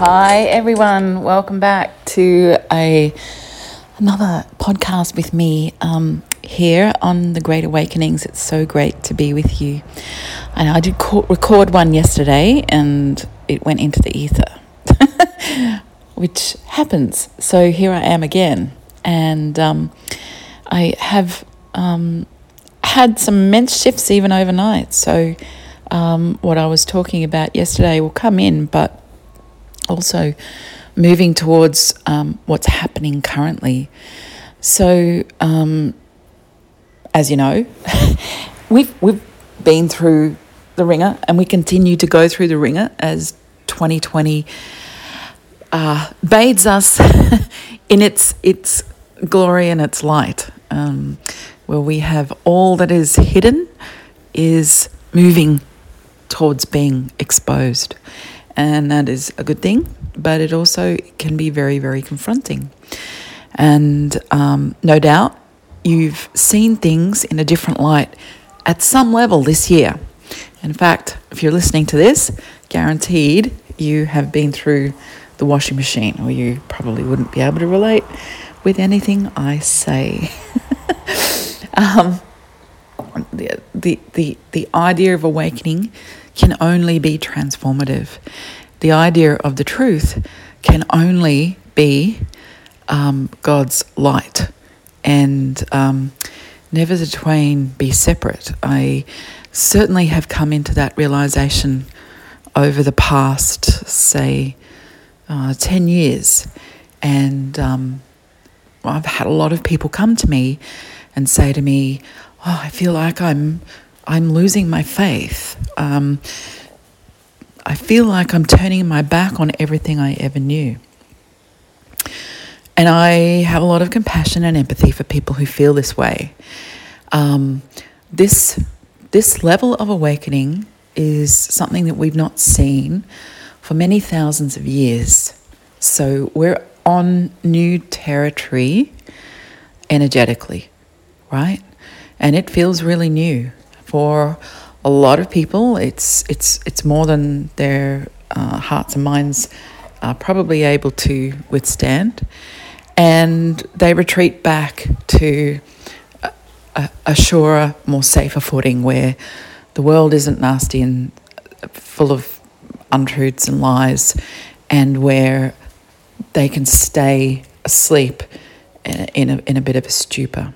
Hi everyone, welcome back to a another podcast with me um, here on the Great Awakenings. It's so great to be with you. And I did co- record one yesterday, and it went into the ether, which happens. So here I am again, and um, I have um, had some immense shifts even overnight. So um, what I was talking about yesterday will come in, but also moving towards um, what's happening currently. So, um, as you know, we've we've been through the ringer, and we continue to go through the ringer as 2020 uh, bathes us in its its glory and its light, um, where we have all that is hidden is moving towards being exposed and that is a good thing, but it also can be very, very confronting. And um, no doubt you've seen things in a different light at some level this year. In fact, if you're listening to this, guaranteed you have been through the washing machine, or you probably wouldn't be able to relate with anything I say. um, the, the, the, the idea of awakening can only be transformative. The idea of the truth can only be um, God's light, and um, never the twain be separate. I certainly have come into that realization over the past, say, uh, 10 years. And um, I've had a lot of people come to me and say to me, Oh, I feel like I'm I'm losing my faith. Um, I feel like I'm turning my back on everything I ever knew. And I have a lot of compassion and empathy for people who feel this way. Um, this, this level of awakening is something that we've not seen for many thousands of years. So we're on new territory energetically, right? And it feels really new for a lot of people. It's it's it's more than their uh, hearts and minds are probably able to withstand, and they retreat back to a, a, a surer, more safer footing where the world isn't nasty and full of untruths and lies, and where they can stay asleep in a, in a bit of a stupor.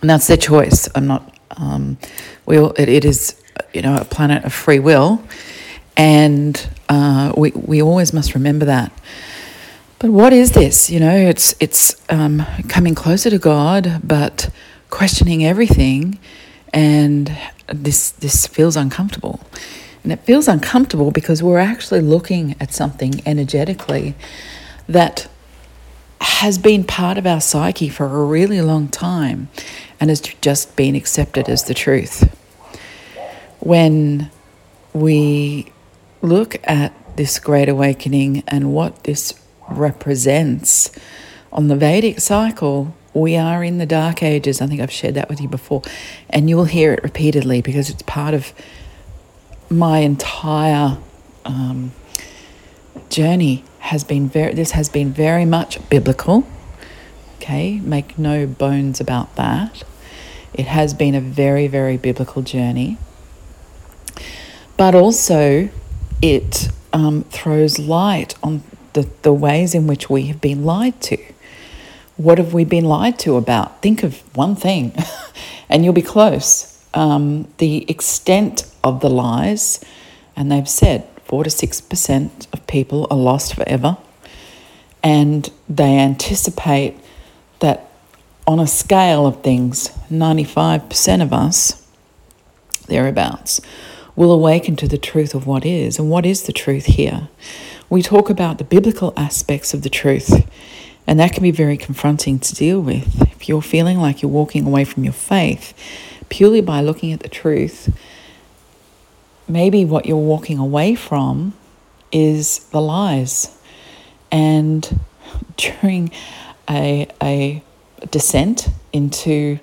And that's their choice. I'm not um, we all, it, it is, you know, a planet of free will, and uh, we we always must remember that. But what is this? You know, it's it's um, coming closer to God, but questioning everything, and this this feels uncomfortable, and it feels uncomfortable because we're actually looking at something energetically that has been part of our psyche for a really long time and has just been accepted as the truth. When we look at this great awakening and what this represents on the Vedic cycle, we are in the dark ages. I think I've shared that with you before, and you will hear it repeatedly because it's part of my entire um, journey. Has been very. This has been very much biblical. Okay, make no bones about that. It has been a very, very biblical journey. But also, it um, throws light on the, the ways in which we have been lied to. What have we been lied to about? Think of one thing, and you'll be close. Um, the extent of the lies, and they've said 4 to 6% of people are lost forever, and they anticipate that on a scale of things, 95% of us, thereabouts, will awaken to the truth of what is. And what is the truth here? We talk about the biblical aspects of the truth, and that can be very confronting to deal with. If you're feeling like you're walking away from your faith purely by looking at the truth, maybe what you're walking away from is the lies. And during a, a descent into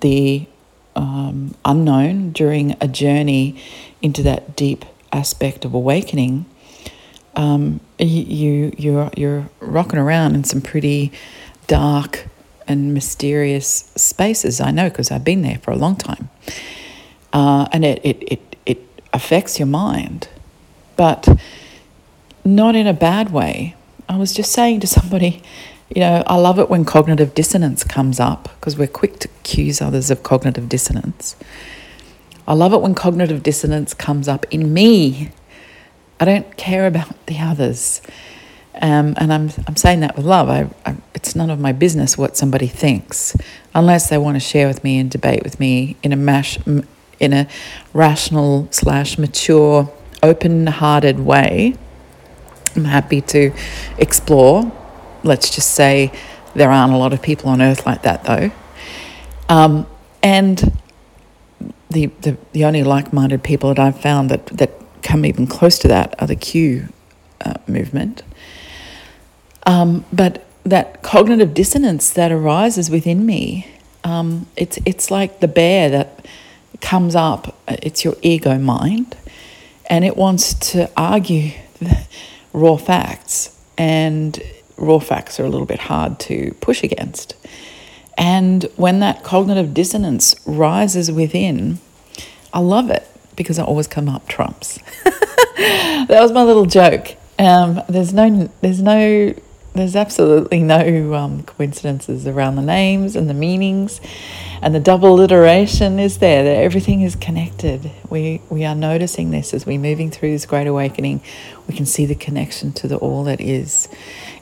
the um, unknown during a journey into that deep aspect of awakening, um, you you're you're rocking around in some pretty dark and mysterious spaces. I know because I've been there for a long time, uh, and it, it it it affects your mind, but not in a bad way. I was just saying to somebody, you know, I love it when cognitive dissonance comes up because we're quick to accuse others of cognitive dissonance. I love it when cognitive dissonance comes up in me I don't care about the others. Um, and I'm, I'm saying that with love. I, I, it's none of my business what somebody thinks, unless they want to share with me and debate with me in a mash, in a rational slash mature, open-hearted way. I'm happy to explore. Let's just say there aren't a lot of people on earth like that, though. Um, and the, the the only like-minded people that I've found that that come even close to that are the Q uh, movement. Um, but that cognitive dissonance that arises within me, um, it's it's like the bear that comes up. It's your ego mind, and it wants to argue raw facts, and raw facts are a little bit hard to push against. And when that cognitive dissonance rises within, I love it because I always come up trumps. that was my little joke. Um, there's no, there's no, there's absolutely no um, coincidences around the names and the meanings, and the double alliteration is there. That everything is connected. We we are noticing this as we're moving through this great awakening. We can see the connection to the all that is.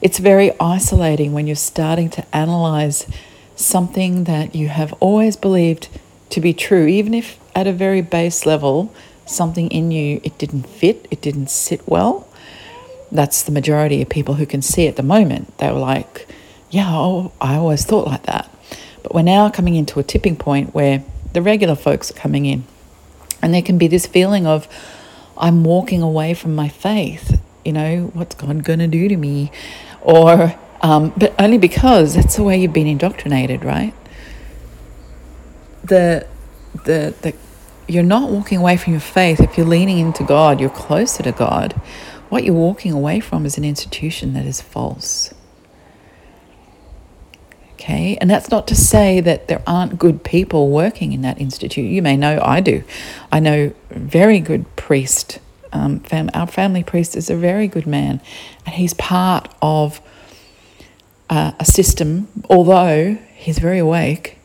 It's very isolating when you're starting to analyze something that you have always believed to be true, even if at a very base level, something in you, it didn't fit, it didn't sit well. That's the majority of people who can see at the moment. They were like, yeah, oh, I always thought like that. But we're now coming into a tipping point where the regular folks are coming in. And there can be this feeling of, I'm walking away from my faith. You know, what's God going to do to me? Or, um, but only because that's the way you've been indoctrinated, right? The the, the you're not walking away from your faith. If you're leaning into God, you're closer to God. What you're walking away from is an institution that is false. Okay, and that's not to say that there aren't good people working in that institute. You may know I do. I know very good priest. Um, fam- our family priest is a very good man, and he's part of uh, a system. Although he's very awake,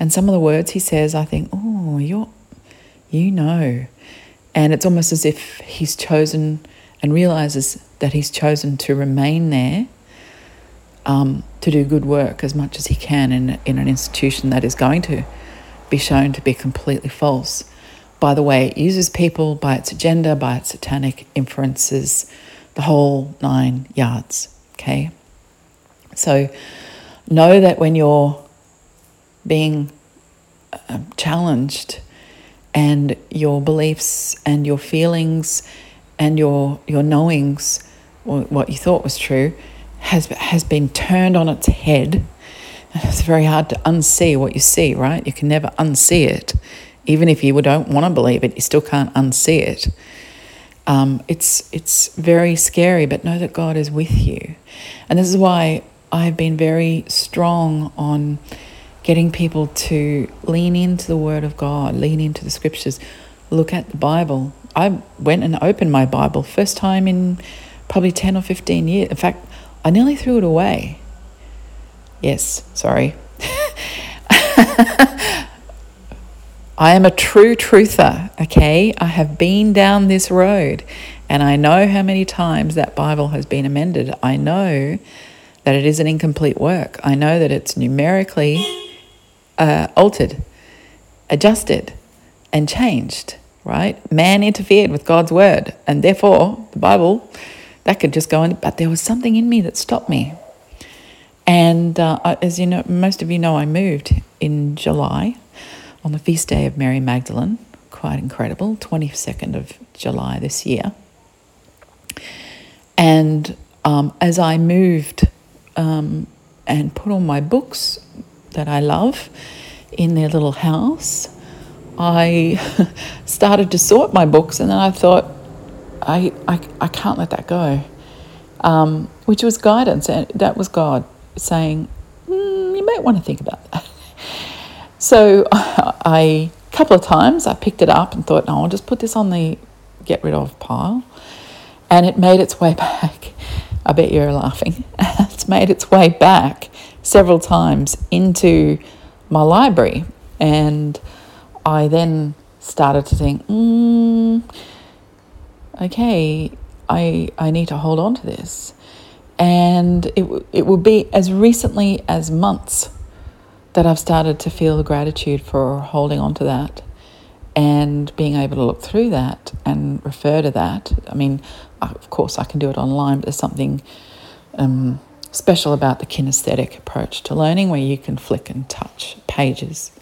and some of the words he says, I think, oh, you're, you know. And it's almost as if he's chosen and realizes that he's chosen to remain there um, to do good work as much as he can in, in an institution that is going to be shown to be completely false by the way it uses people, by its agenda, by its satanic inferences, the whole nine yards. Okay? So know that when you're being uh, challenged and your beliefs and your feelings and your your knowings or what you thought was true has has been turned on its head. It's very hard to unsee what you see right? You can never unsee it. Even if you don't want to believe it you still can't unsee it. Um, it's it's very scary but know that god is with you. And this is why i've been very strong on getting people to lean into the Word of God, lean into the Scriptures, look at the Bible. I went and opened my Bible first time in probably 10 or 15 years. In fact, I nearly threw it away. Yes, sorry. I am a true truther, okay? I have been down this road and I know how many times that Bible has been amended. I know that it is an incomplete work. I know that it's numerically uh, altered, adjusted, and changed, right? Man interfered with God's word, and therefore the Bible, that could just go in. But there was something in me that stopped me. And uh, as you know, most of you know, I moved in July on the feast day of Mary Magdalene. Quite incredible, 22nd of July this year. And um, as I moved um, and put all my books that I love in their little house. I started to sort my books and then I thought, I, I, I can't let that go. Um, which was guidance, and that was God saying, mm, you might want to think about that. So I, a couple of times, I picked it up and thought, no, I'll just put this on the get rid of pile. And it made its way back. I bet you're laughing. it's made its way back several times into my library. And I then started to think, mm, okay, I, I need to hold on to this. And it, it would be as recently as months that I've started to feel gratitude for holding on to that and being able to look through that and refer to that. I mean, of course, I can do it online, but there's something um, special about the kinesthetic approach to learning where you can flick and touch pages,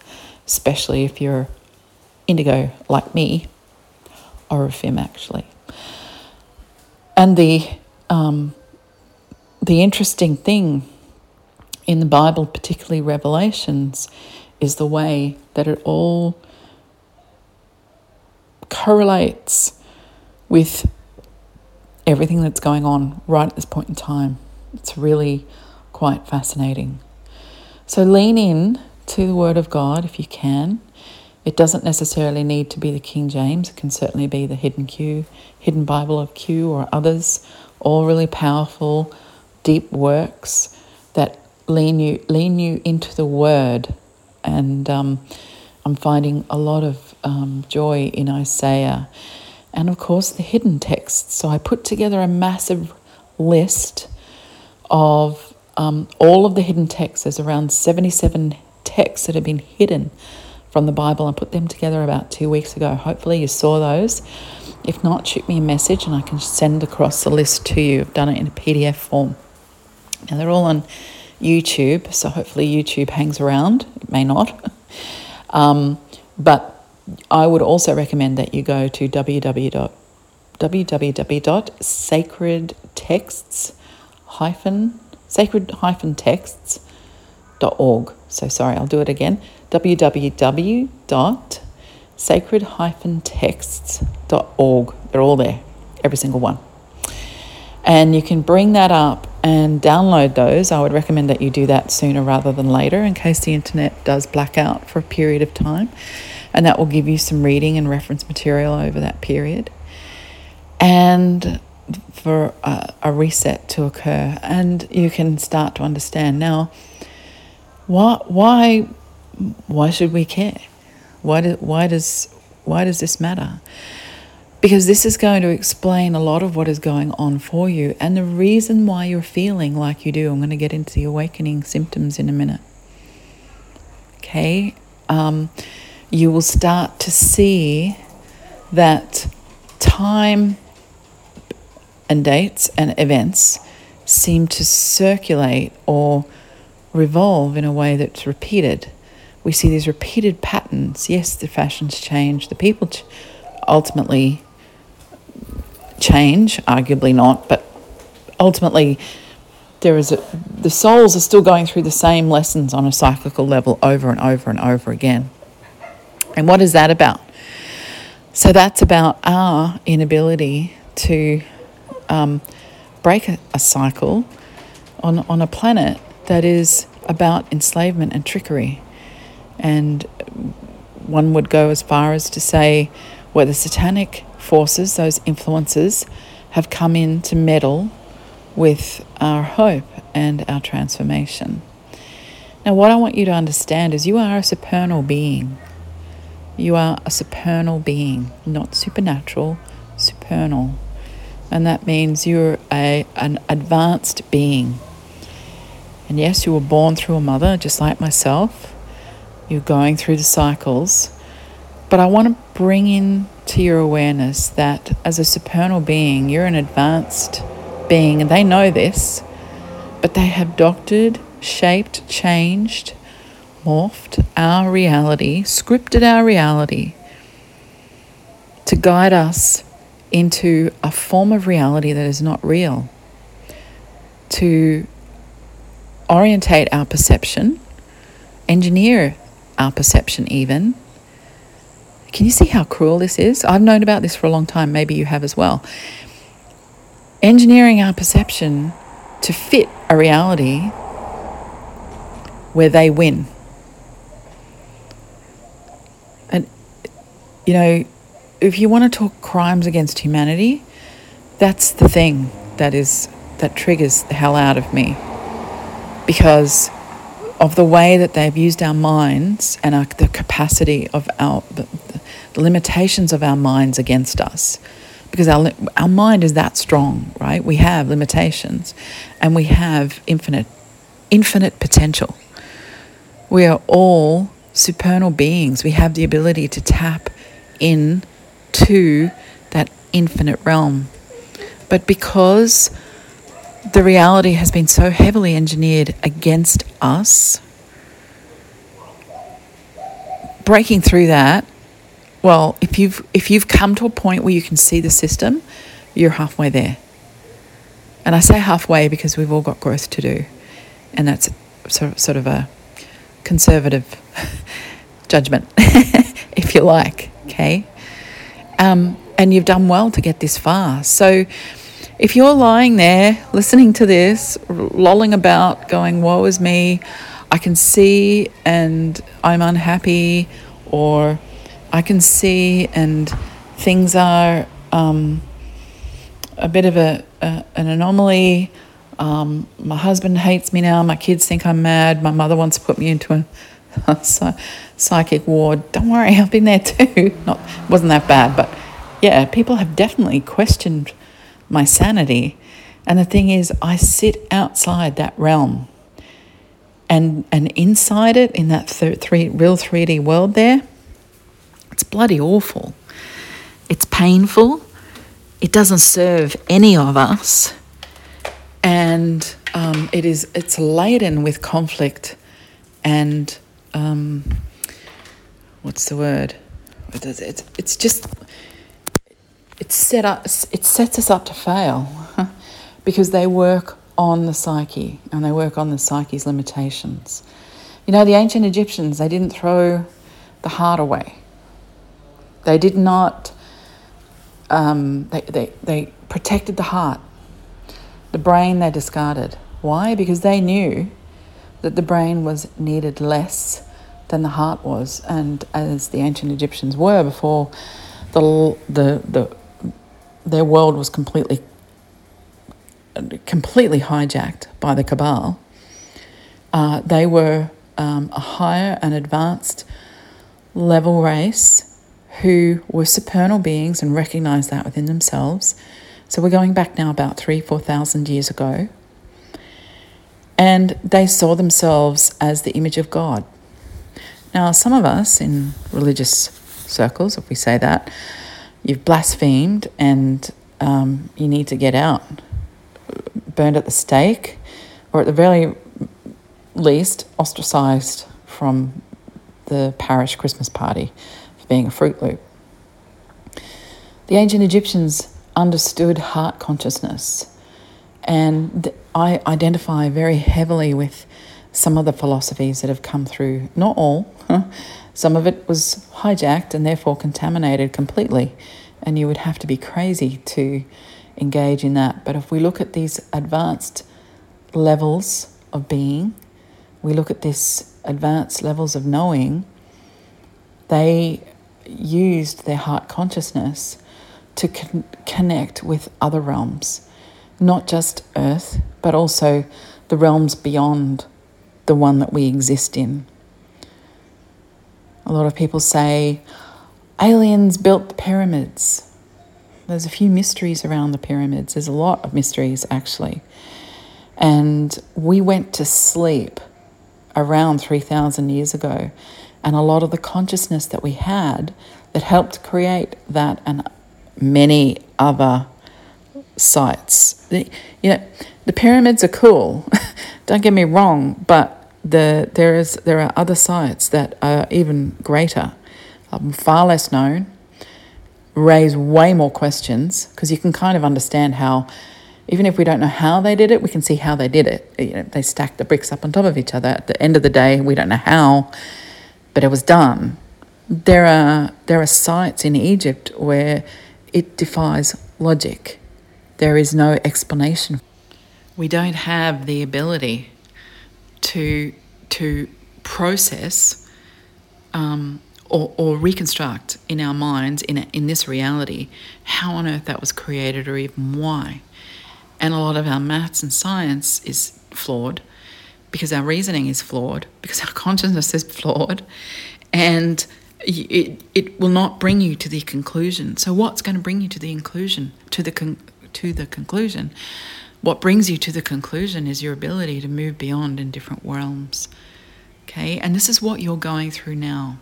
especially if you're indigo like me or a fem actually. And the um, the interesting thing in the Bible, particularly Revelations, is the way that it all correlates with everything that's going on right at this point in time. It's really quite fascinating. So lean in to the Word of God if you can. It doesn't necessarily need to be the King James, it can certainly be the Hidden Q, Hidden Bible of Q, or others, all really powerful, deep works that lean you, lean you into the Word. And um, I'm finding a lot of um, joy in Isaiah. And of course, the hidden texts. So I put together a massive list of um, all of the hidden texts. There's around 77 texts that have been hidden from the Bible. I put them together about two weeks ago. Hopefully, you saw those. If not, shoot me a message and I can send across the list to you. I've done it in a PDF form. Now, they're all on YouTube, so hopefully, YouTube hangs around. It may not. Um, but I would also recommend that you go to www www.sacredtexts So sorry, I'll do it again. www.sacred-texts.org. They're all there, every single one. And you can bring that up and download those. I would recommend that you do that sooner rather than later in case the internet does black out for a period of time. And that will give you some reading and reference material over that period. And for a, a reset to occur, and you can start to understand now why why why should we care? Why do, why does why does this matter? because this is going to explain a lot of what is going on for you and the reason why you're feeling like you do. I'm going to get into the awakening symptoms in a minute. Okay, um, you will start to see that time and dates and events seem to circulate or revolve in a way that's repeated. We see these repeated patterns. Yes, the fashions change, the people ch- ultimately change, arguably not, but ultimately there is a, the souls are still going through the same lessons on a cyclical level over and over and over again. And what is that about? So that's about our inability to um, break a, a cycle on, on a planet that is about enslavement and trickery. And one would go as far as to say where the satanic forces, those influences, have come in to meddle with our hope and our transformation. Now, what I want you to understand is you are a supernal being. You are a supernal being, not supernatural, supernal. And that means you're a, an advanced being. And yes, you were born through a mother, just like myself. You're going through the cycles. But I want to bring in to your awareness that as a supernal being, you're an advanced being, and they know this, but they have doctored, shaped, changed, morphed our reality, scripted our reality to guide us into a form of reality that is not real, to orientate our perception, engineer our perception even can you see how cruel this is? I've known about this for a long time. Maybe you have as well. Engineering our perception to fit a reality where they win. And, you know, if you want to talk crimes against humanity, that's the thing that is that triggers the hell out of me because of the way that they've used our minds and our, the capacity of our the, the limitations of our minds against us. Because our, our mind is that strong right? We have limitations and we have infinite infinite potential. We are all supernal beings. We have the ability to tap in to that infinite realm. But because the reality has been so heavily engineered against us, breaking through that, well, if you've if you've come to a point where you can see the system, you're halfway there. And I say halfway because we've all got growth to do, and that's sort of, sort of a conservative judgment, if you like. Okay, um, and you've done well to get this far. So if you're lying there listening to this, lolling about, going, Woe is me, I can see and I'm unhappy, or I can see and things are um, a bit of a, a an anomaly. Um, my husband hates me now. My kids think I'm mad. My mother wants to put me into a, a psychic ward. Don't worry, I've been there too. Not wasn't that bad, but yeah, people have definitely questioned my sanity. And the thing is, I sit outside that realm. And, and inside it, in that th- three, real 3D world there, it's bloody awful. It's painful. It doesn't serve any of us. And um, it is, it's laden with conflict and um, what's the word? It's, it's just it set up, it sets us up to fail because they work on the psyche and they work on the psyche's limitations. You know, the ancient Egyptians, they didn't throw the heart away. They did not, um, they, they, they protected the heart. The brain they discarded. Why? Because they knew that the brain was needed less than the heart was, and as the ancient Egyptians were before the, the, the their world was completely completely hijacked by the cabal. Uh, they were um, a higher and advanced level race who were supernal beings and recognized that within themselves. So we're going back now about three, four thousand years ago. And they saw themselves as the image of God. Now, some of us in religious circles, if we say that, you've blasphemed and um, you need to get out, burned at the stake, or at the very least, ostracized from the parish Christmas party for being a Fruit Loop. The ancient Egyptians understood heart consciousness, and I identify very heavily with some of the philosophies that have come through. Not all, some of it was hijacked and therefore contaminated completely, and you would have to be crazy to engage in that. But if we look at these advanced levels of being, we look at this advanced levels of knowing, they used their heart consciousness to con- connect with other realms, not just earth, but also the realms beyond the one that we exist in. A lot of people say aliens built the pyramids. There's a few mysteries around the pyramids. There's a lot of mysteries, actually. And we went to sleep around 3,000 years ago. And a lot of the consciousness that we had that helped create that and many other sites. The, you know, the pyramids are cool. Don't get me wrong, but the, there, is, there are other sites that are even greater, um, far less known, raise way more questions because you can kind of understand how, even if we don't know how they did it, we can see how they did it. You know, they stacked the bricks up on top of each other. At the end of the day, we don't know how, but it was done. there are there are sites in Egypt where it defies logic. There is no explanation. We don't have the ability to to process um, or, or reconstruct in our minds in in this reality how on earth that was created or even why. And a lot of our maths and science is flawed because our reasoning is flawed, because our consciousness is flawed, and it, it will not bring you to the conclusion. So, what's going to bring you to the conclusion? To the con- to the conclusion, what brings you to the conclusion is your ability to move beyond in different realms. Okay, and this is what you're going through now.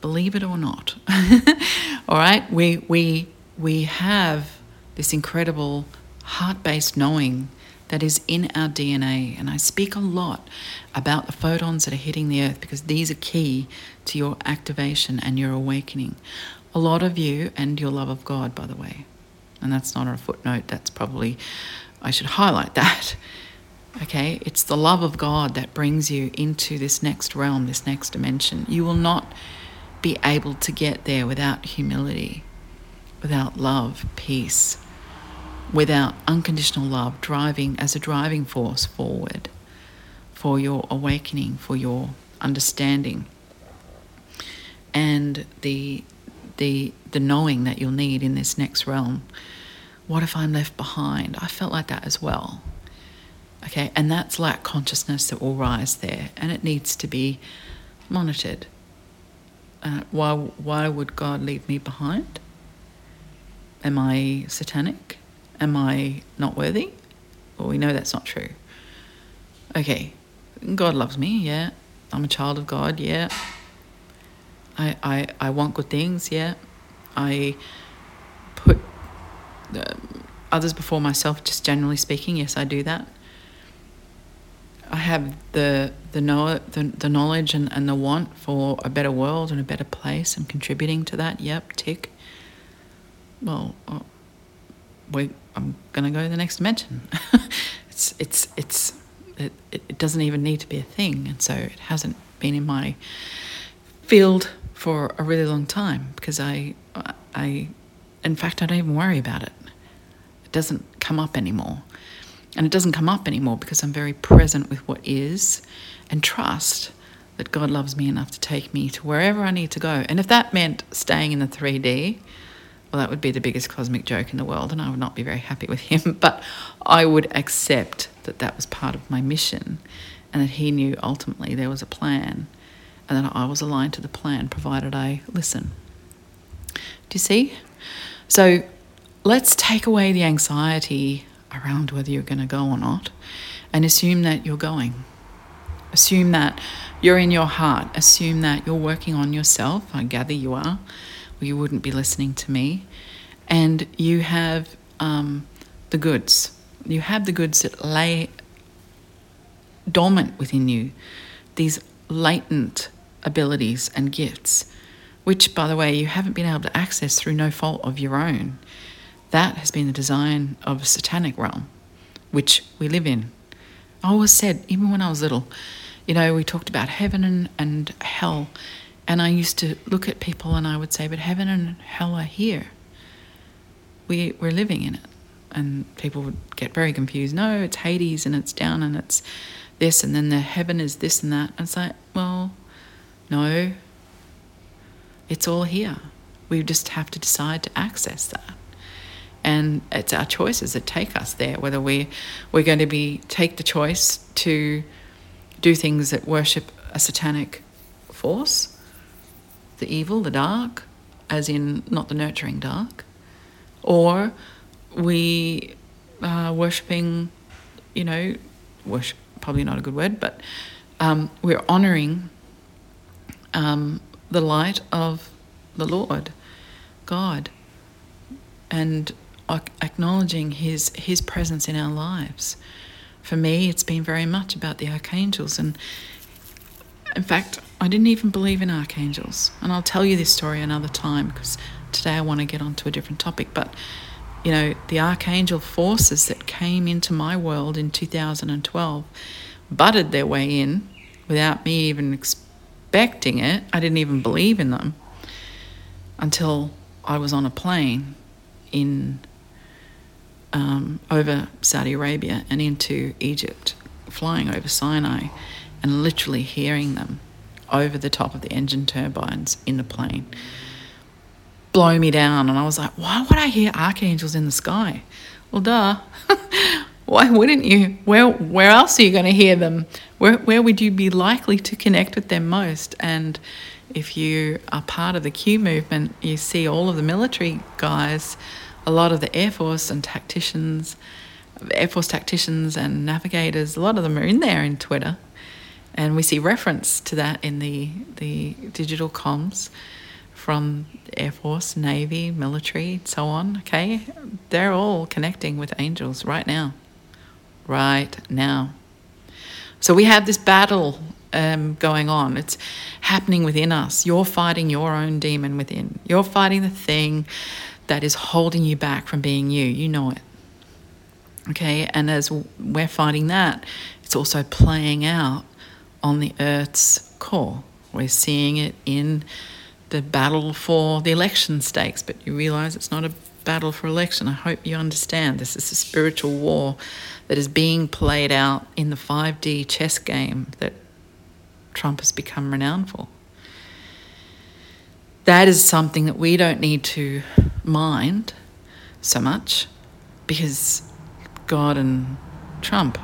Believe it or not. All right, we we we have this incredible heart-based knowing that is in our DNA. And I speak a lot about the photons that are hitting the earth because these are key to your activation and your awakening. A lot of you and your love of God, by the way. And that's not a footnote, that's probably, I should highlight that. Okay, it's the love of God that brings you into this next realm, this next dimension. You will not be able to get there without humility, without love, peace, without unconditional love driving as a driving force forward for your awakening, for your understanding, and the the the knowing that you'll need in this next realm. What if I'm left behind? I felt like that as well. Okay, and that's lack consciousness that will rise there, and it needs to be monitored. Uh, why why would God leave me behind? Am I satanic? Am I not worthy? Well, we know that's not true. Okay, God loves me, yeah. I'm a child of God, yeah. I, I, I want good things, yeah. I put others before myself, just generally speaking, yes, I do that. I have the the know the, the knowledge and, and the want for a better world and a better place and contributing to that. Yep, tick. Well, uh, we I'm gonna go to the next dimension. it's it's it's it, it doesn't even need to be a thing, and so it hasn't been in my field for a really long time because I I in fact I don't even worry about it. It doesn't come up anymore. And it doesn't come up anymore because I'm very present with what is and trust that God loves me enough to take me to wherever I need to go. And if that meant staying in the 3D, well, that would be the biggest cosmic joke in the world, and I would not be very happy with him. But I would accept that that was part of my mission, and that he knew ultimately there was a plan, and that I was aligned to the plan, provided I listen. Do you see? So let's take away the anxiety around whether you're going to go or not, and assume that you're going. Assume that you're in your heart. Assume that you're working on yourself. I gather you are you wouldn't be listening to me. And you have um, the goods. You have the goods that lay dormant within you, these latent abilities and gifts, which, by the way, you haven't been able to access through no fault of your own. That has been the design of a satanic realm, which we live in. I always said, even when I was little, you know, we talked about heaven and, and hell, and I used to look at people and I would say, but heaven and hell are here. We, we're living in it. And people would get very confused. No, it's Hades and it's down and it's this, and then the heaven is this and that. And it's like, well, no, it's all here. We just have to decide to access that. And it's our choices that take us there, whether we, we're going to be take the choice to do things that worship a satanic force the evil, the dark, as in not the nurturing dark, or we are worshipping, you know, worship, probably not a good word, but um, we're honoring um, the light of the Lord, God, and acknowledging His His presence in our lives. For me, it's been very much about the archangels, and in fact, I didn't even believe in archangels. And I'll tell you this story another time because today I want to get onto a different topic. But, you know, the archangel forces that came into my world in 2012 butted their way in without me even expecting it. I didn't even believe in them until I was on a plane in um, over Saudi Arabia and into Egypt, flying over Sinai, and literally hearing them over the top of the engine turbines in the plane blow me down. And I was like, why would I hear archangels in the sky? Well, duh. why wouldn't you? Where where else are you going to hear them? Where where would you be likely to connect with them most? And if you are part of the Q movement, you see all of the military guys, a lot of the Air Force and tacticians, Air Force tacticians and navigators, a lot of them are in there in Twitter. And we see reference to that in the, the digital comms from Air Force, Navy, military, so on. Okay, they're all connecting with angels right now. Right now. So we have this battle um, going on. It's happening within us. You're fighting your own demon within. You're fighting the thing that is holding you back from being you. You know it. Okay, and as we're fighting that, it's also playing out on the Earth's core. We're seeing it in the battle for the election stakes, but you realize it's not a battle for election. I hope you understand this is a spiritual war that is being played out in the 5D chess game that Trump has become renowned for. That is something that we don't need to mind so much because God and Trump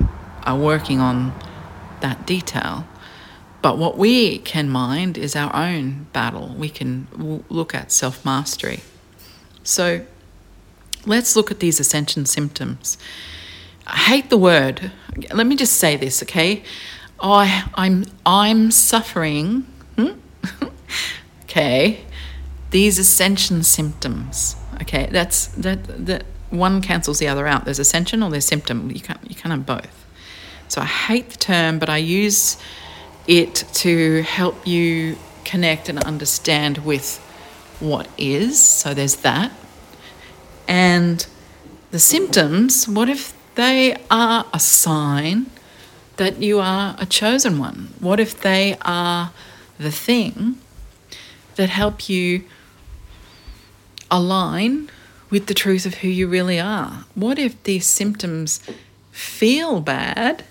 are working on that detail. But what we can mind is our own battle. We can w- look at self mastery. So let's look at these ascension symptoms. I hate the word. Let me just say this, okay? I, I'm, I'm suffering, hmm? okay, these ascension symptoms. Okay, that's that that one cancels the other out. There's ascension or there's symptom. You can't you can't have both. So I hate the term, but I use it to help you connect and understand with what is. So there's that. And the symptoms, what if they are a sign that you are a chosen one? What if they are the thing that help you align with the truth of who you really are? What if these symptoms feel bad?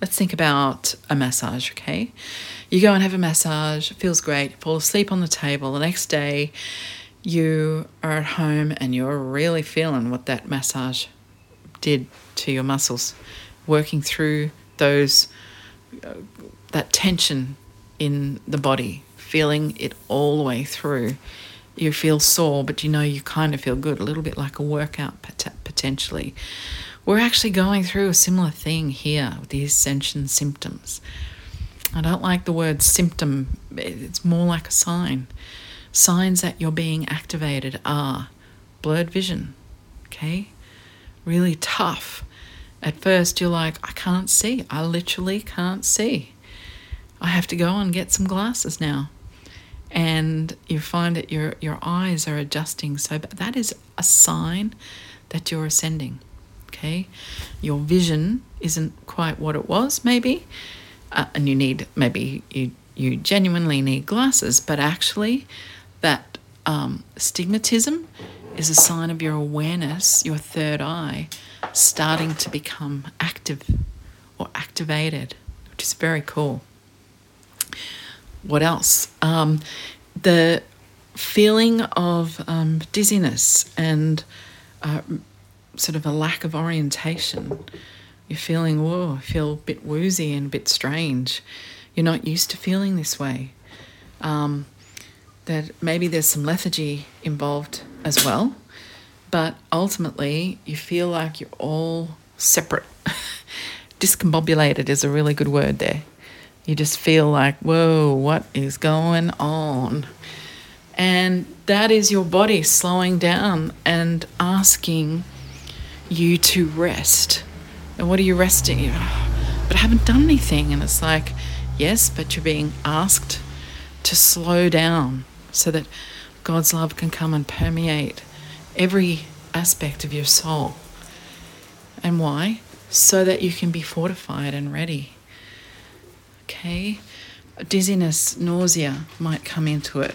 Let's think about a massage, okay? You go and have a massage, feels great, fall asleep on the table. The next day, you are at home and you're really feeling what that massage did to your muscles, working through those uh, that tension in the body, feeling it all the way through. You feel sore, but you know you kind of feel good, a little bit like a workout potentially. We're actually going through a similar thing here with the ascension symptoms. I don't like the word symptom, it's more like a sign. Signs that you're being activated are blurred vision, okay? Really tough at first, you're like, I can't see. I literally can't see. I have to go and get some glasses now. And you find that your, your eyes are adjusting. So that is a sign that you're ascending. Okay? Your vision isn't quite what it was, maybe. Uh, and you need, maybe you, you genuinely need glasses, but actually, that um, stigmatism is a sign of your awareness, your third eye, starting to become active or activated, which is very cool. What else? Um, the feeling of um, dizziness and uh, sort of a lack of orientation. You're feeling, whoa, I feel a bit woozy and a bit strange. You're not used to feeling this way. Um, that maybe there's some lethargy involved as well but ultimately you feel like you're all separate. Discombobulated is a really good word there. You just feel like, whoa, what is going on? And that is your body slowing down and asking you to rest. And what are you resting? but I haven't done anything. And it's like, yes, but you're being asked to slow down so that God's love can come and permeate every aspect of your soul. And why? So that you can be fortified and ready. Okay? dizziness, nausea might come into it.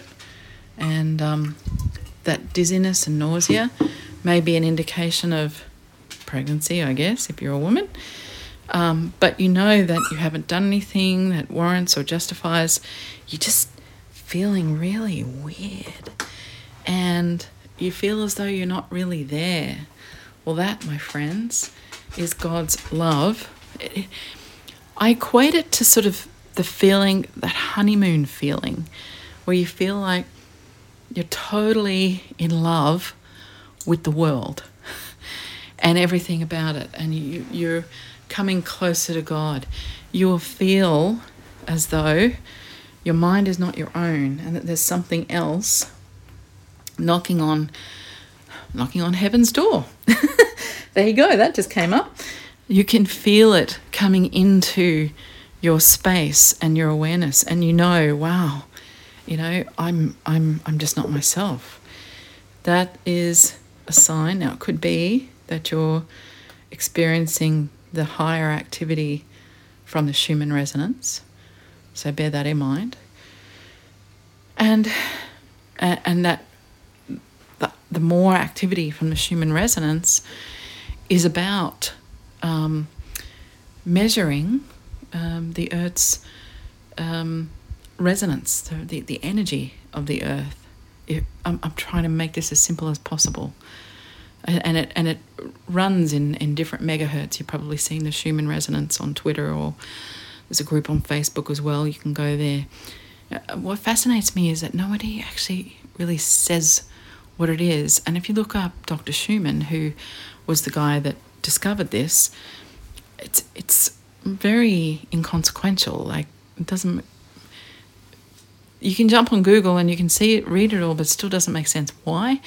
And um, that dizziness and nausea may be an indication of pregnancy, I guess, if you're a woman. Um, but you know that you haven't done anything that warrants or justifies. You're just feeling really weird. And you feel as though you're not really there. Well, that, my friends, is God's love. I equate it to sort of the feeling, that honeymoon feeling, where you feel like you're totally in love with the world and everything about it, and you, you're coming closer to God. You will feel as though your mind is not your own and that there's something else knocking on knocking on heaven's door. there you go, that just came up. You can feel it coming into your space and your awareness and you know, wow, you know, I'm I'm I'm just not myself. That is a sign. Now it could be that you're experiencing the higher activity from the Schumann resonance. So bear that in mind. And and that the, the more activity from the Schumann resonance is about um, measuring um, the Earth's um, resonance, the, the, energy of the Earth. It, I'm, I'm trying to make this as simple as possible. And it, and it runs in, in different megahertz. You've probably seen the Schumann resonance on Twitter, or there's a group on Facebook as well. You can go there. Uh, what fascinates me is that nobody actually really says what it is. And if you look up Dr. Schumann, who was the guy that discovered this, it's it's very inconsequential. Like it doesn't. You can jump on Google and you can see it, read it all, but it still doesn't make sense. Why?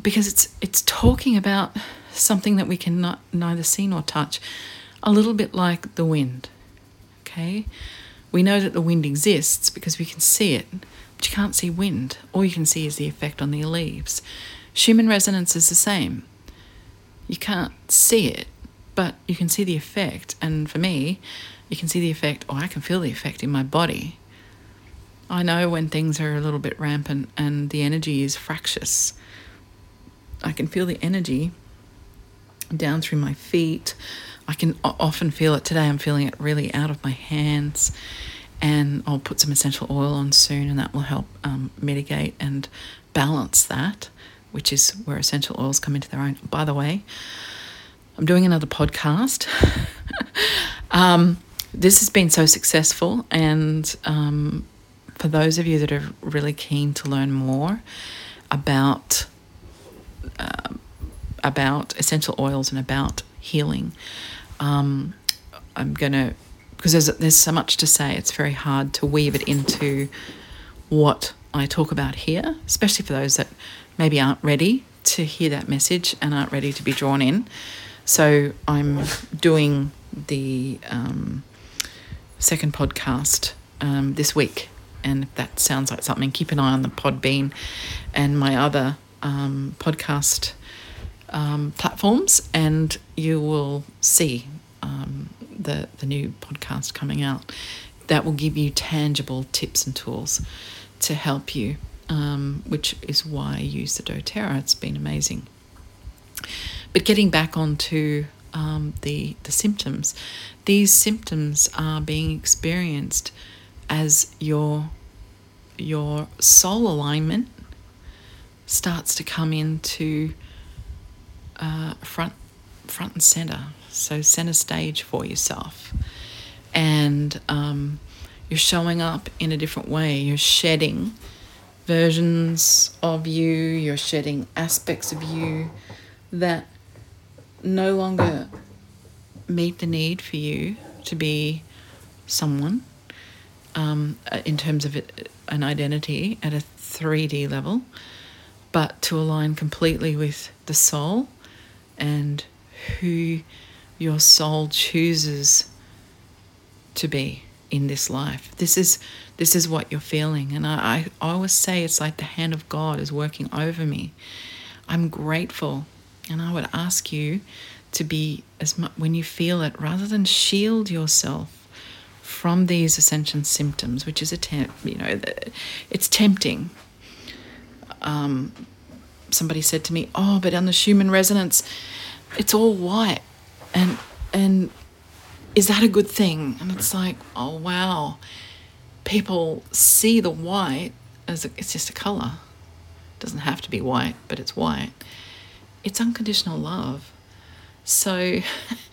Because it's it's talking about something that we can not, neither see nor touch, a little bit like the wind. Okay, we know that the wind exists because we can see it, but you can't see wind. All you can see is the effect on the leaves. Schumann resonance is the same. You can't see it, but you can see the effect. And for me, you can see the effect, or I can feel the effect in my body. I know when things are a little bit rampant and the energy is fractious. I can feel the energy down through my feet. I can often feel it today. I'm feeling it really out of my hands. And I'll put some essential oil on soon, and that will help um, mitigate and balance that, which is where essential oils come into their own. By the way, I'm doing another podcast. um, this has been so successful, and um, for those of you that are really keen to learn more about uh, about essential oils and about healing, um, I'm gonna because there's there's so much to say. It's very hard to weave it into what I talk about here, especially for those that maybe aren't ready to hear that message and aren't ready to be drawn in. So I'm doing the um, second podcast um, this week. And if that sounds like something, keep an eye on the Podbean and my other um, podcast um, platforms, and you will see um, the, the new podcast coming out. That will give you tangible tips and tools to help you, um, which is why I use the doTERRA. It's been amazing. But getting back onto um, the the symptoms, these symptoms are being experienced as your your soul alignment starts to come into uh, front front and center. So center stage for yourself, and um, you're showing up in a different way. You're shedding versions of you. You're shedding aspects of you that no longer meet the need for you to be someone um, uh, in terms of it, an identity at a 3D level, but to align completely with the soul and who your soul chooses to be in this life. This is this is what you're feeling, and I, I always say it's like the hand of God is working over me. I'm grateful and I would ask you to be as much when you feel it, rather than shield yourself from these ascension symptoms, which is a temp, you know, it's tempting. Um, somebody said to me, "Oh, but on the Schumann resonance, it's all white," and and is that a good thing? And it's like, oh wow, people see the white as a, it's just a color. It doesn't have to be white, but it's white. It's unconditional love. So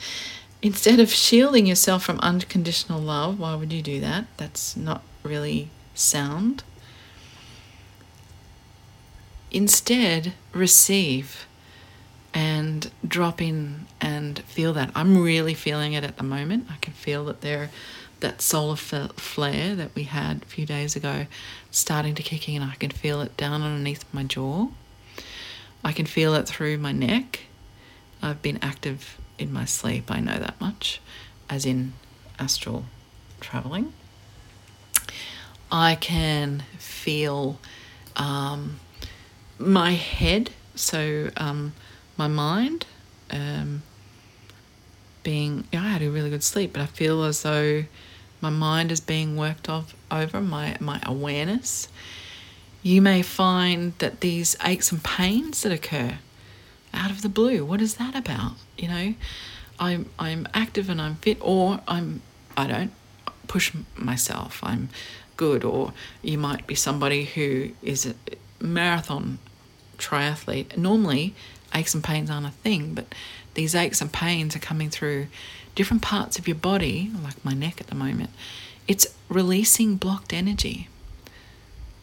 instead of shielding yourself from unconditional love, why would you do that? That's not really sound. Instead, receive and drop in and feel that. I'm really feeling it at the moment. I can feel that there, that solar flare that we had a few days ago, starting to kick in. I can feel it down underneath my jaw. I can feel it through my neck. I've been active in my sleep, I know that much, as in astral traveling. I can feel um, my head, so um, my mind um, being, yeah, I had a really good sleep, but I feel as though my mind is being worked off over my, my awareness. You may find that these aches and pains that occur out of the blue, what is that about? You know, I'm I'm active and I'm fit, or I'm I don't push myself. I'm good, or you might be somebody who is a marathon triathlete. Normally, aches and pains aren't a thing, but these aches and pains are coming through different parts of your body, like my neck at the moment. It's releasing blocked energy.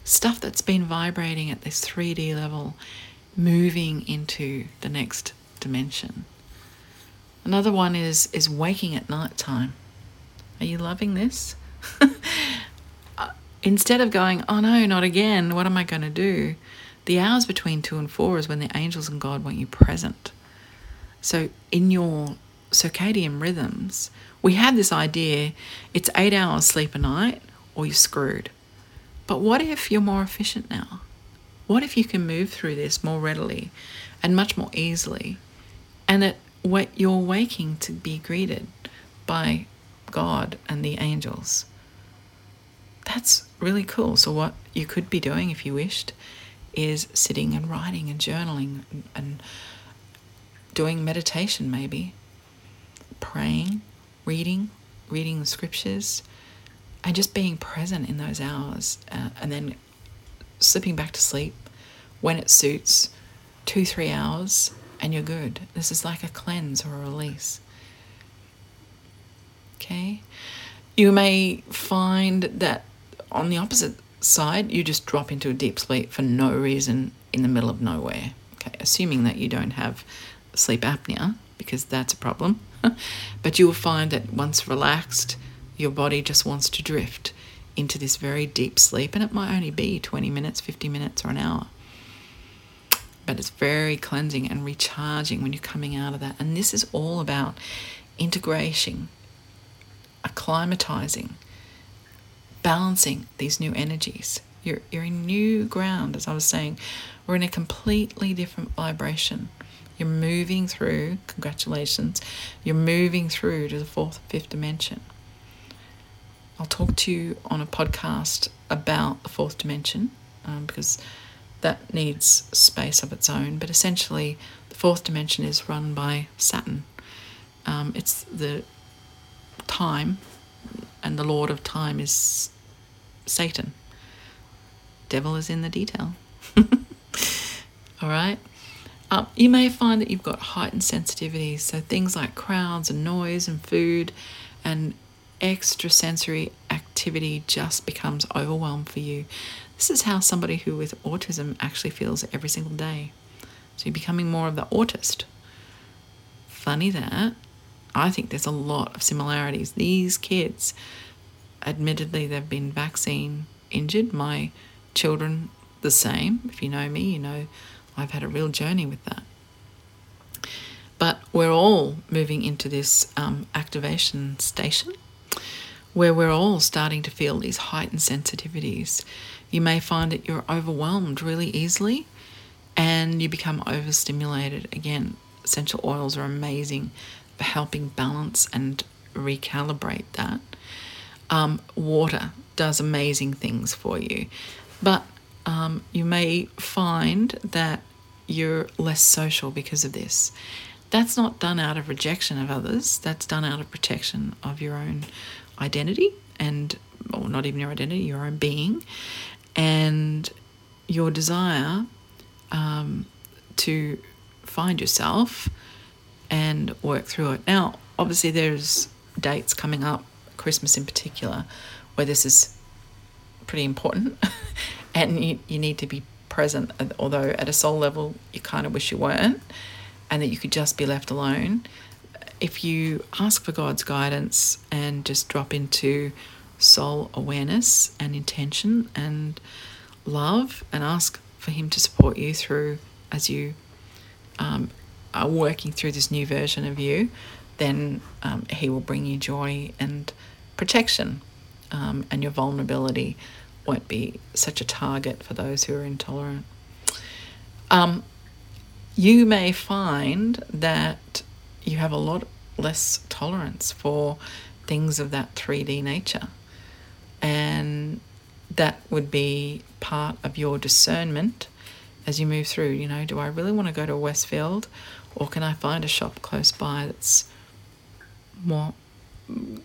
Stuff that's been vibrating at this 3D level, moving into the next dimension. Another one is is waking at night time. Are you loving this? Uh, instead of going, oh no, not again, what am I going to do? The hours between two and four is when the angels and God want you present. So, in your circadian rhythms, we have this idea it's eight hours sleep a night or you're screwed. But what if you're more efficient now? What if you can move through this more readily and much more easily? And that what you're waking to be greeted by God and the angels. That's really cool. So, what you could be doing if you wished is sitting and writing and journaling and doing meditation, maybe praying, reading, reading the scriptures, and just being present in those hours, uh, and then slipping back to sleep when it suits, two, three hours, and you're good. This is like a cleanse or a release. Okay? You may find that on the opposite side, you just drop into a deep sleep for no reason in the middle of nowhere. Okay, assuming that you don't have sleep apnea, because that's a problem. but you will find that once relaxed, your body just wants to drift into this very deep sleep, and it might only be 20 minutes, 50 minutes, or an hour. But it's very cleansing and recharging when you're coming out of that. And this is all about integration, acclimatizing balancing these new energies. You're, you're in new ground, as I was saying. We're in a completely different vibration. You're moving through, congratulations, you're moving through to the fourth fifth dimension. I'll talk to you on a podcast about the fourth dimension um, because that needs space of its own. But essentially, the fourth dimension is run by Saturn. Um, it's the time and the Lord of Time is Satan. Devil is in the detail. All right. Um, you may find that you've got heightened sensitivities, so things like crowds and noise and food and extrasensory activity just becomes overwhelmed for you. This is how somebody who with autism actually feels every single day. So you're becoming more of the autist. Funny that I think there's a lot of similarities. These kids, admittedly, they've been vaccine injured. My children, the same. If you know me, you know I've had a real journey with that. But we're all moving into this um, activation station where we're all starting to feel these heightened sensitivities. You may find that you're overwhelmed really easily and you become overstimulated. Again, essential oils are amazing helping balance and recalibrate that. Um, water does amazing things for you, but um, you may find that you're less social because of this. That's not done out of rejection of others, that's done out of protection of your own identity and, or not even your identity, your own being, and your desire um, to find yourself and work through it. Now, obviously, there's dates coming up, Christmas in particular, where this is pretty important and you, you need to be present, although at a soul level, you kind of wish you weren't and that you could just be left alone. If you ask for God's guidance and just drop into soul awareness and intention and love and ask for Him to support you through as you um, are working through this new version of you, then um, He will bring you joy and protection, um, and your vulnerability won't be such a target for those who are intolerant. Um, you may find that you have a lot less tolerance for things of that 3D nature. And that would be part of your discernment as you move through. You know, do I really want to go to Westfield or can I find a shop close by that's more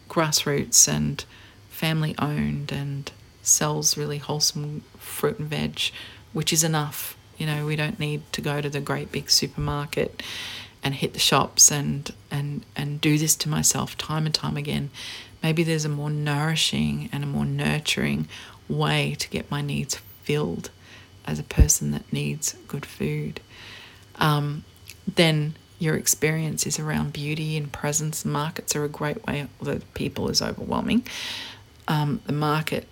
grassroots and family owned and sells really wholesome fruit and veg, which is enough you know, we don't need to go to the great big supermarket and hit the shops and and and do this to myself time and time again. Maybe there's a more nourishing and a more nurturing way to get my needs filled as a person that needs good food. Um, then your experience is around beauty and presence. Markets are a great way, although people is overwhelming. Um, the market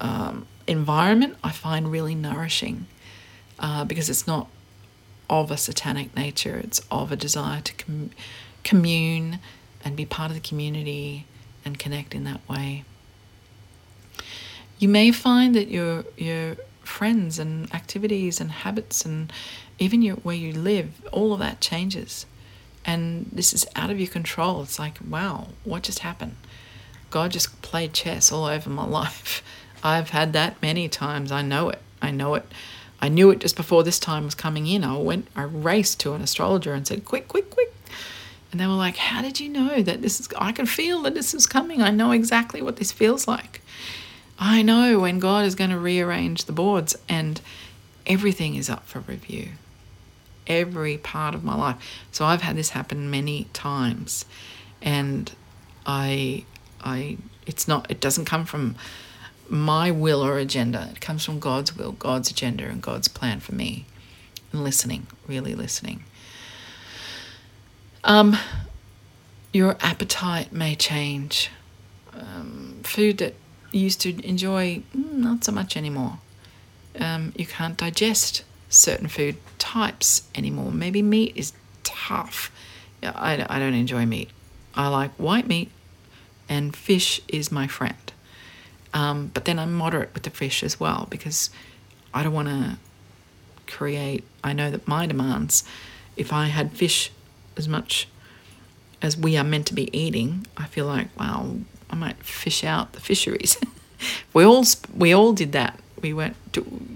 um, environment I find really nourishing uh, because it's not of a satanic nature, it's of a desire to com- commune and be part of the community and connect in that way. You may find that your your friends and activities and habits and even your where you live, all of that changes. And this is out of your control. It's like, wow, what just happened? God just played chess all over my life. I've had that many times. I know it. I know it I knew it just before this time was coming in. I went, I raced to an astrologer and said, quick, quick, quick. And they were like, How did you know that this is, I can feel that this is coming. I know exactly what this feels like. I know when God is going to rearrange the boards and everything is up for review. Every part of my life. So I've had this happen many times. And I, I, it's not, it doesn't come from my will or agenda. It comes from God's will, God's agenda, and God's plan for me. And listening, really listening. Um, your appetite may change. Um, food that you used to enjoy, mm, not so much anymore. Um, you can't digest certain food types anymore. Maybe meat is tough. I, I don't enjoy meat. I like white meat, and fish is my friend. Um, but then I'm moderate with the fish as well because I don't want to create. I know that my demands, if I had fish as much as we are meant to be eating, I feel like wow, I might fish out the fisheries. we all we all did that. We weren't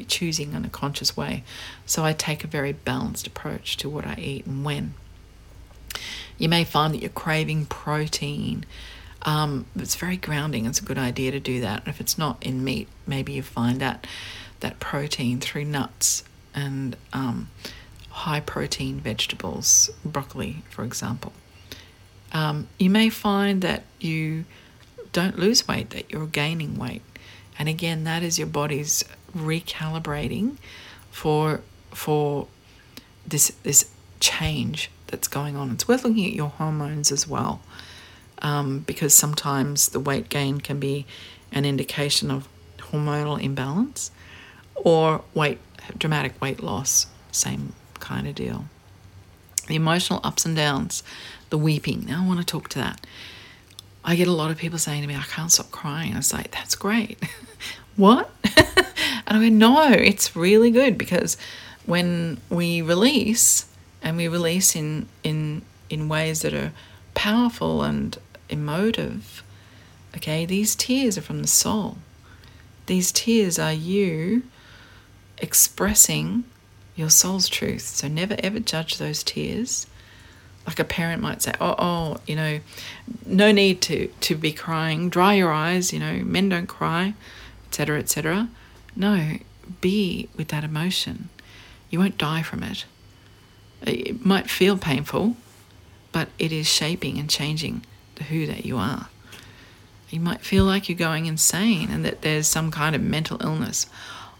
choosing in a conscious way, so I take a very balanced approach to what I eat and when. You may find that you're craving protein um, it's very grounding. It's a good idea to do that. If it's not in meat, maybe you find that that protein through nuts and um, high protein vegetables, broccoli, for example. Um, you may find that you don't lose weight, that you're gaining weight. And again, that is your body's recalibrating for for this this change that's going on. It's worth looking at your hormones as well um, because sometimes the weight gain can be an indication of hormonal imbalance or weight dramatic weight loss same kind of deal. The emotional ups and downs the weeping. Now i want to talk to that i get a lot of people saying to me i can't stop crying i say that's great what and i go no it's really good because when we release and we release in in in ways that are powerful and emotive, Okay, these tears are from the soul. These tears are you expressing your soul's truth. So never ever judge those tears. Like a parent might say, "Oh, oh, you know, no need to to be crying. Dry your eyes. You know, men don't cry, etc., etc." No, be with that emotion. You won't die from it. It might feel painful, but it is shaping and changing the who that you are. You might feel like you're going insane and that there's some kind of mental illness.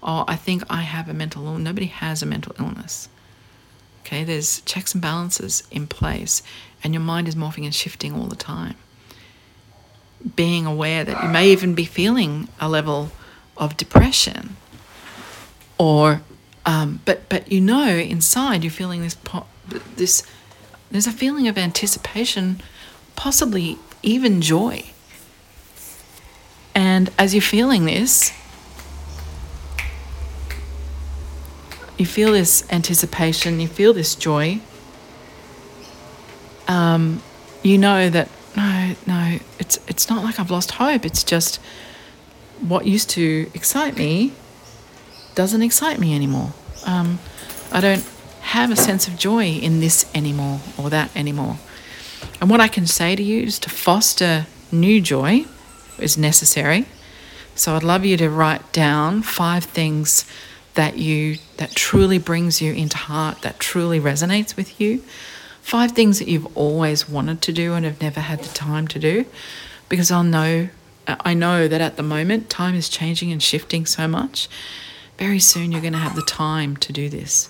Oh, I think I have a mental illness. Nobody has a mental illness. Okay, there's checks and balances in place, and your mind is morphing and shifting all the time. Being aware that you may even be feeling a level of depression, or, um, but but you know inside you're feeling this this. There's a feeling of anticipation, possibly even joy and as you're feeling this, you feel this anticipation, you feel this joy. Um, you know that no, no, it's it's not like I've lost hope. It's just what used to excite me doesn't excite me anymore. Um, I don't have a sense of joy in this anymore or that anymore. And what I can say to you is to foster new joy is necessary. So I'd love you to write down five things that you that truly brings you into heart, that truly resonates with you. Five things that you've always wanted to do and have never had the time to do. Because I'll know I know that at the moment time is changing and shifting so much. Very soon you're going to have the time to do this.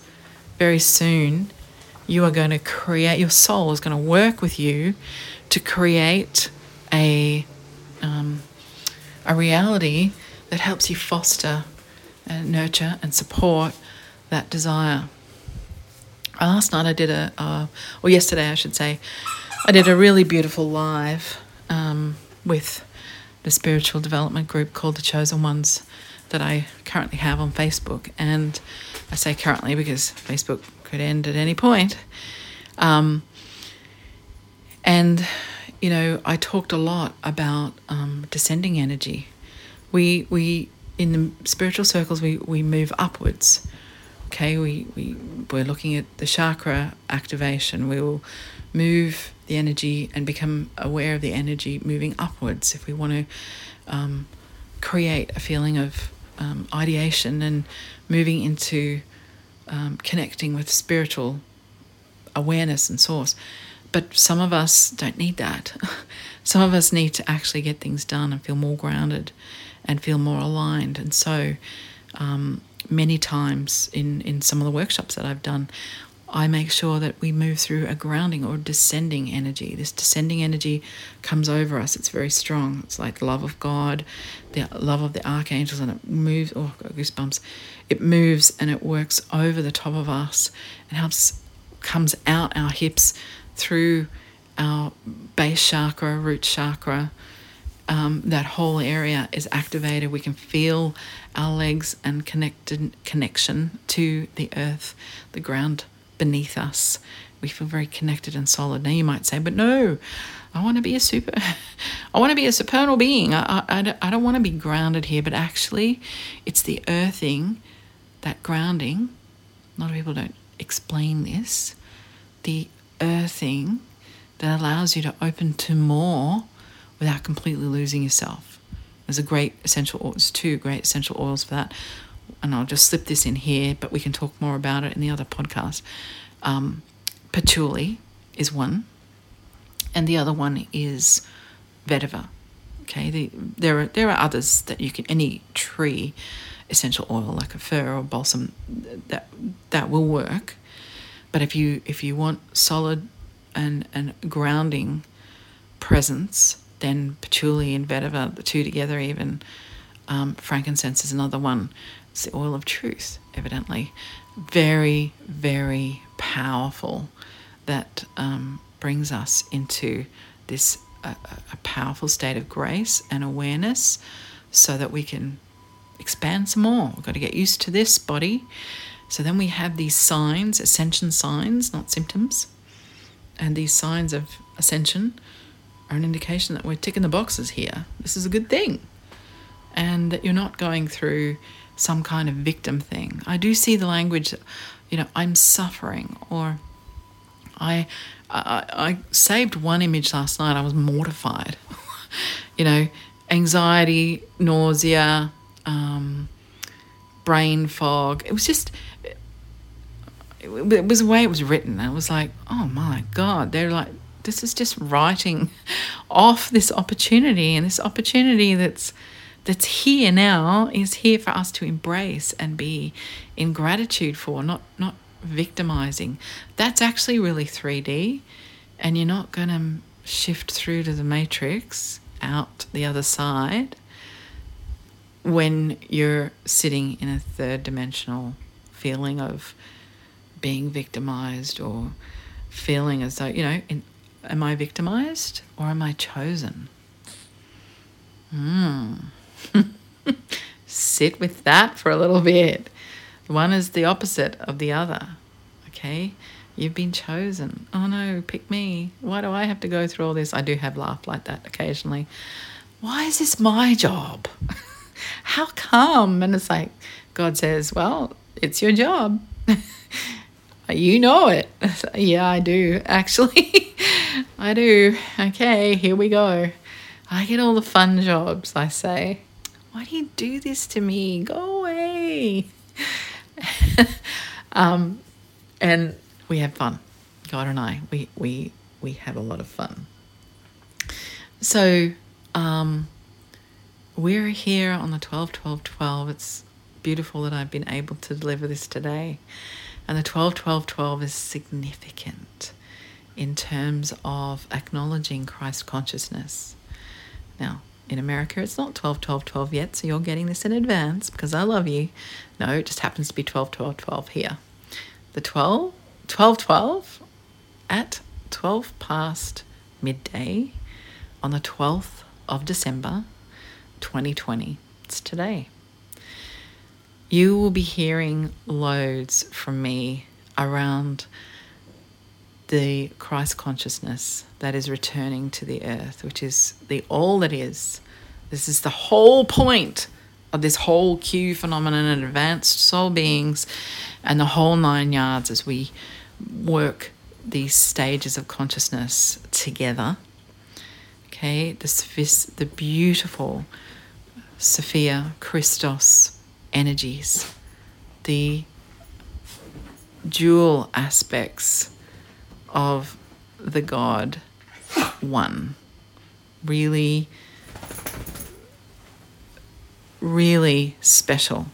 Very soon you are going to create your soul is going to work with you to create a um, a reality that helps you foster and nurture and support that desire. Uh, last night I did a, uh, or yesterday I should say, I did a really beautiful live um, with the spiritual development group called the Chosen Ones that I currently have on Facebook. And I say currently because Facebook could end at any point. Um, and you know, I talked a lot about um, descending energy. We we in the spiritual circles we, we move upwards. Okay, we, we we're looking at the chakra activation. We will move the energy and become aware of the energy moving upwards if we want to um, create a feeling of um, ideation and moving into um, connecting with spiritual awareness and source. But some of us don't need that. some of us need to actually get things done and feel more grounded and feel more aligned. And so, um, many times in, in some of the workshops that I've done, I make sure that we move through a grounding or descending energy. This descending energy comes over us. It's very strong. It's like the love of God, the love of the archangels, and it moves. Oh, goosebumps! It moves and it works over the top of us and helps comes out our hips through our base chakra, root chakra, um, that whole area is activated. We can feel our legs and connected connection to the earth, the ground beneath us. We feel very connected and solid. Now you might say, but no, I want to be a super, I want to be a supernal being. I, I, I don't want to be grounded here, but actually, it's the earthing, that grounding. A lot of people don't explain this. The earthing that allows you to open to more without completely losing yourself. There's a great essential oils, two great essential oils for that. And I'll just slip this in here, but we can talk more about it in the other podcast. Um, patchouli is one, and the other one is vetiver. Okay, the, there are there are others that you can any tree essential oil like a fir or balsam that that will work. But if you if you want solid and and grounding presence, then patchouli and vetiver, the two together, even um, frankincense is another one. It's the oil of truth, evidently, very very powerful. That um, brings us into this a, a powerful state of grace and awareness, so that we can expand some more. We've got to get used to this body so then we have these signs, ascension signs, not symptoms, and these signs of ascension are an indication that we're ticking the boxes here. This is a good thing. And that you're not going through some kind of victim thing. I do see the language, you know, I'm suffering or I, I, I saved one image last night. I was mortified. you know, anxiety, nausea, um, brain fog. It was just, it, it was the way it was written. I was like, oh my God, they're like, this is just writing off this opportunity and this opportunity that's that's here now is here for us to embrace and be in gratitude for not not victimizing. That's actually really 3d and you're not going to shift through to the matrix out the other side when you're sitting in a third dimensional feeling of being victimized or feeling as though you know in, am i victimized or am i chosen hmm sit with that for a little bit one is the opposite of the other okay You've been chosen. Oh no, pick me. Why do I have to go through all this? I do have laugh like that occasionally. Why is this my job? How come? And it's like, God says, Well, it's your job. you know it. yeah, I do, actually. I do. Okay, here we go. I get all the fun jobs, I say. Why do you do this to me? Go away. um, and we have fun. God and I, we we we have a lot of fun. So um, we're here on the 12 12 12. It's beautiful that I've been able to deliver this today. And the 12 12 12 is significant in terms of acknowledging Christ consciousness. Now, in America, it's not 12 12 12 yet, so you're getting this in advance because I love you. No, it just happens to be 12 12 12 here. The 12 12 12 at 12 past midday on the 12th of December 2020. It's today. You will be hearing loads from me around the Christ consciousness that is returning to the earth, which is the all that is. This is the whole point of this whole Q phenomenon and advanced soul beings and the whole nine yards as we work these stages of consciousness together. Okay, the, the beautiful Sophia Christos energies, the dual aspects of the God one. Really, really special.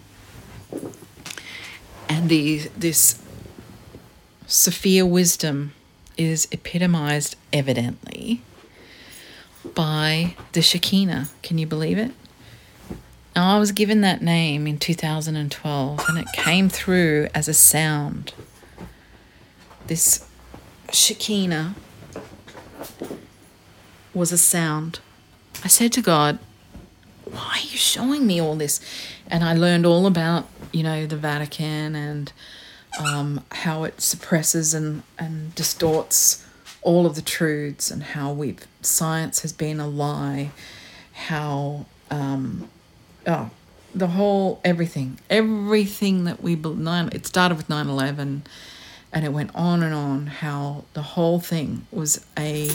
And the, this Sophia wisdom is epitomized evidently by the Shekinah. Can you believe it? Now, I was given that name in 2012 and it came through as a sound. This Shekinah was a sound. I said to God, Why are you showing me all this? And I learned all about, you know, the Vatican and um, how it suppresses and, and distorts all of the truths and how we've science has been a lie, how um, oh the whole everything everything that we nine it started with 9-11 and it went on and on how the whole thing was a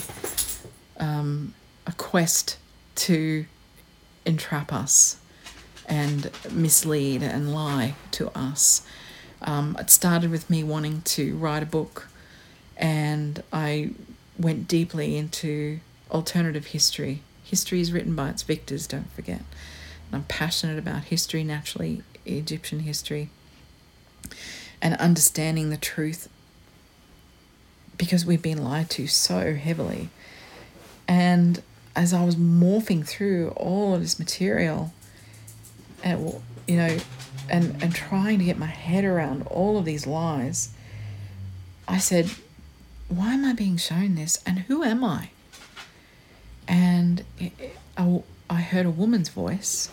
um, a quest to entrap us and mislead and lie to us um, it started with me wanting to write a book, and I went deeply into alternative history. History is written by its victors, don't forget. I'm passionate about history, naturally, Egyptian history, and understanding the truth because we've been lied to so heavily. And as I was morphing through all of this material, and you know, and, and trying to get my head around all of these lies, I said, Why am I being shown this? And who am I? And it, it, I, I heard a woman's voice,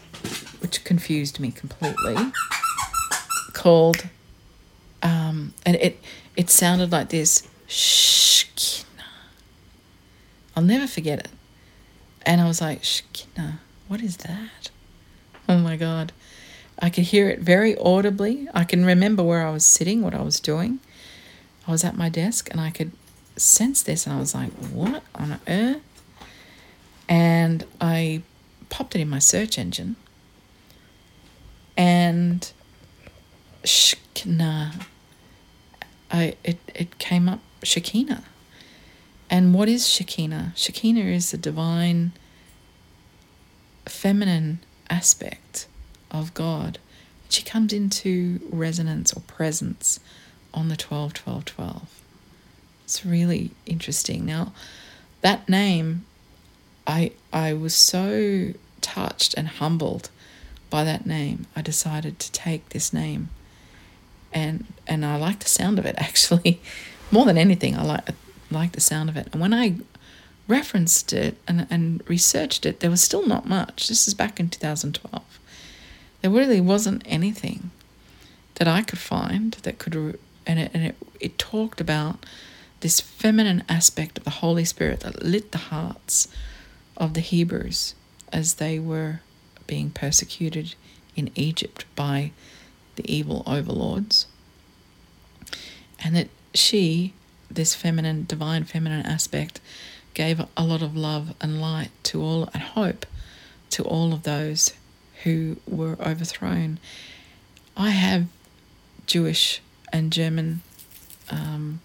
which confused me completely, called, um, and it, it sounded like this, Shkina. I'll never forget it. And I was like, Shekinah, what is that? Oh my God. I could hear it very audibly. I can remember where I was sitting, what I was doing. I was at my desk and I could sense this and I was like, what on earth? And I popped it in my search engine and Shekinah. I it, it came up Shekinah. And what is Shekinah? Shekinah is the divine feminine aspect of God. She comes into resonance or presence on the 12 12 12. It's really interesting. Now, that name, I I was so touched and humbled by that name. I decided to take this name, and and I like the sound of it actually, more than anything. I like like the sound of it. And when I referenced it and, and researched it, there was still not much. This is back in 2012. There really wasn't anything that I could find that could, and it, and it, it talked about this feminine aspect of the Holy Spirit that lit the hearts of the Hebrews as they were being persecuted in Egypt by the evil overlords. And that she, this feminine, divine feminine aspect, gave a lot of love and light to all and hope to all of those who were overthrown. I have Jewish and German um,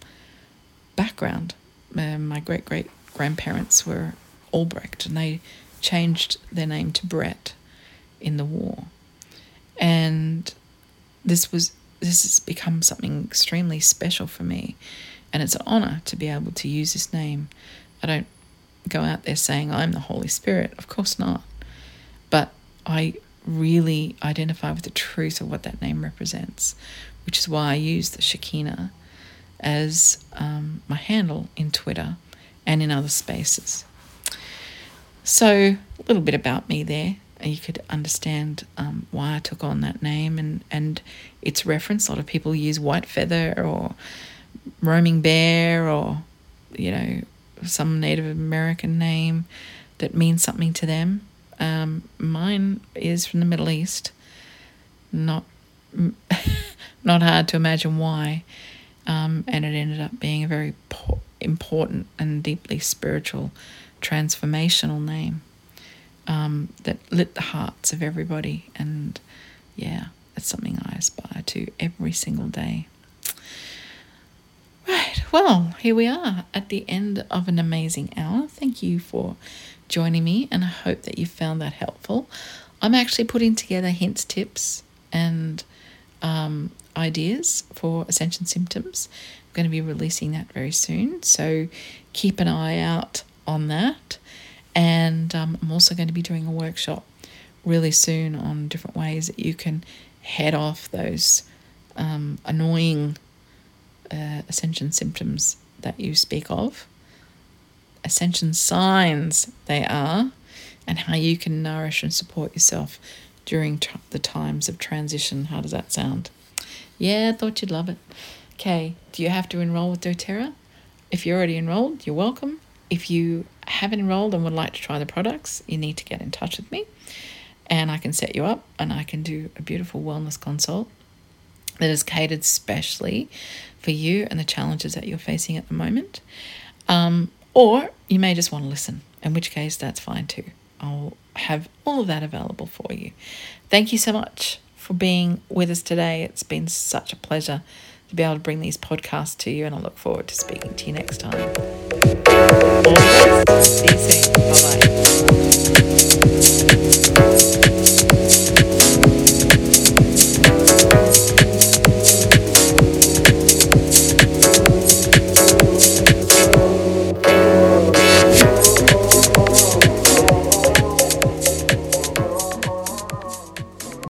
background. Uh, my great great grandparents were Albrecht, and they changed their name to Brett in the war. And this was this has become something extremely special for me, and it's an honor to be able to use this name I don't go out there saying I'm the Holy Spirit, of course not. But I really identify with the truth of what that name represents, which is why I use the Shekinah as um, my handle in Twitter and in other spaces. So, a little bit about me there. You could understand um, why I took on that name and, and its reference. A lot of people use white feather or roaming bear or, you know, some Native American name that means something to them. Um, mine is from the Middle East. Not not hard to imagine why, um, and it ended up being a very po- important and deeply spiritual, transformational name um, that lit the hearts of everybody. And yeah, it's something I aspire to every single day. Right, well, here we are at the end of an amazing hour. Thank you for joining me, and I hope that you found that helpful. I'm actually putting together hints, tips, and um, ideas for ascension symptoms. I'm going to be releasing that very soon, so keep an eye out on that. And um, I'm also going to be doing a workshop really soon on different ways that you can head off those um, annoying uh, ascension symptoms that you speak of, ascension signs they are, and how you can nourish and support yourself during t- the times of transition. How does that sound? Yeah, I thought you'd love it. Okay, do you have to enroll with doTERRA? If you're already enrolled, you're welcome. If you haven't enrolled and would like to try the products, you need to get in touch with me and I can set you up and I can do a beautiful wellness consult that is catered specially for you and the challenges that you're facing at the moment. Um, or you may just want to listen, in which case that's fine too. I'll have all of that available for you. Thank you so much for being with us today. It's been such a pleasure to be able to bring these podcasts to you, and I look forward to speaking to you next time. Best. See you. Bye bye.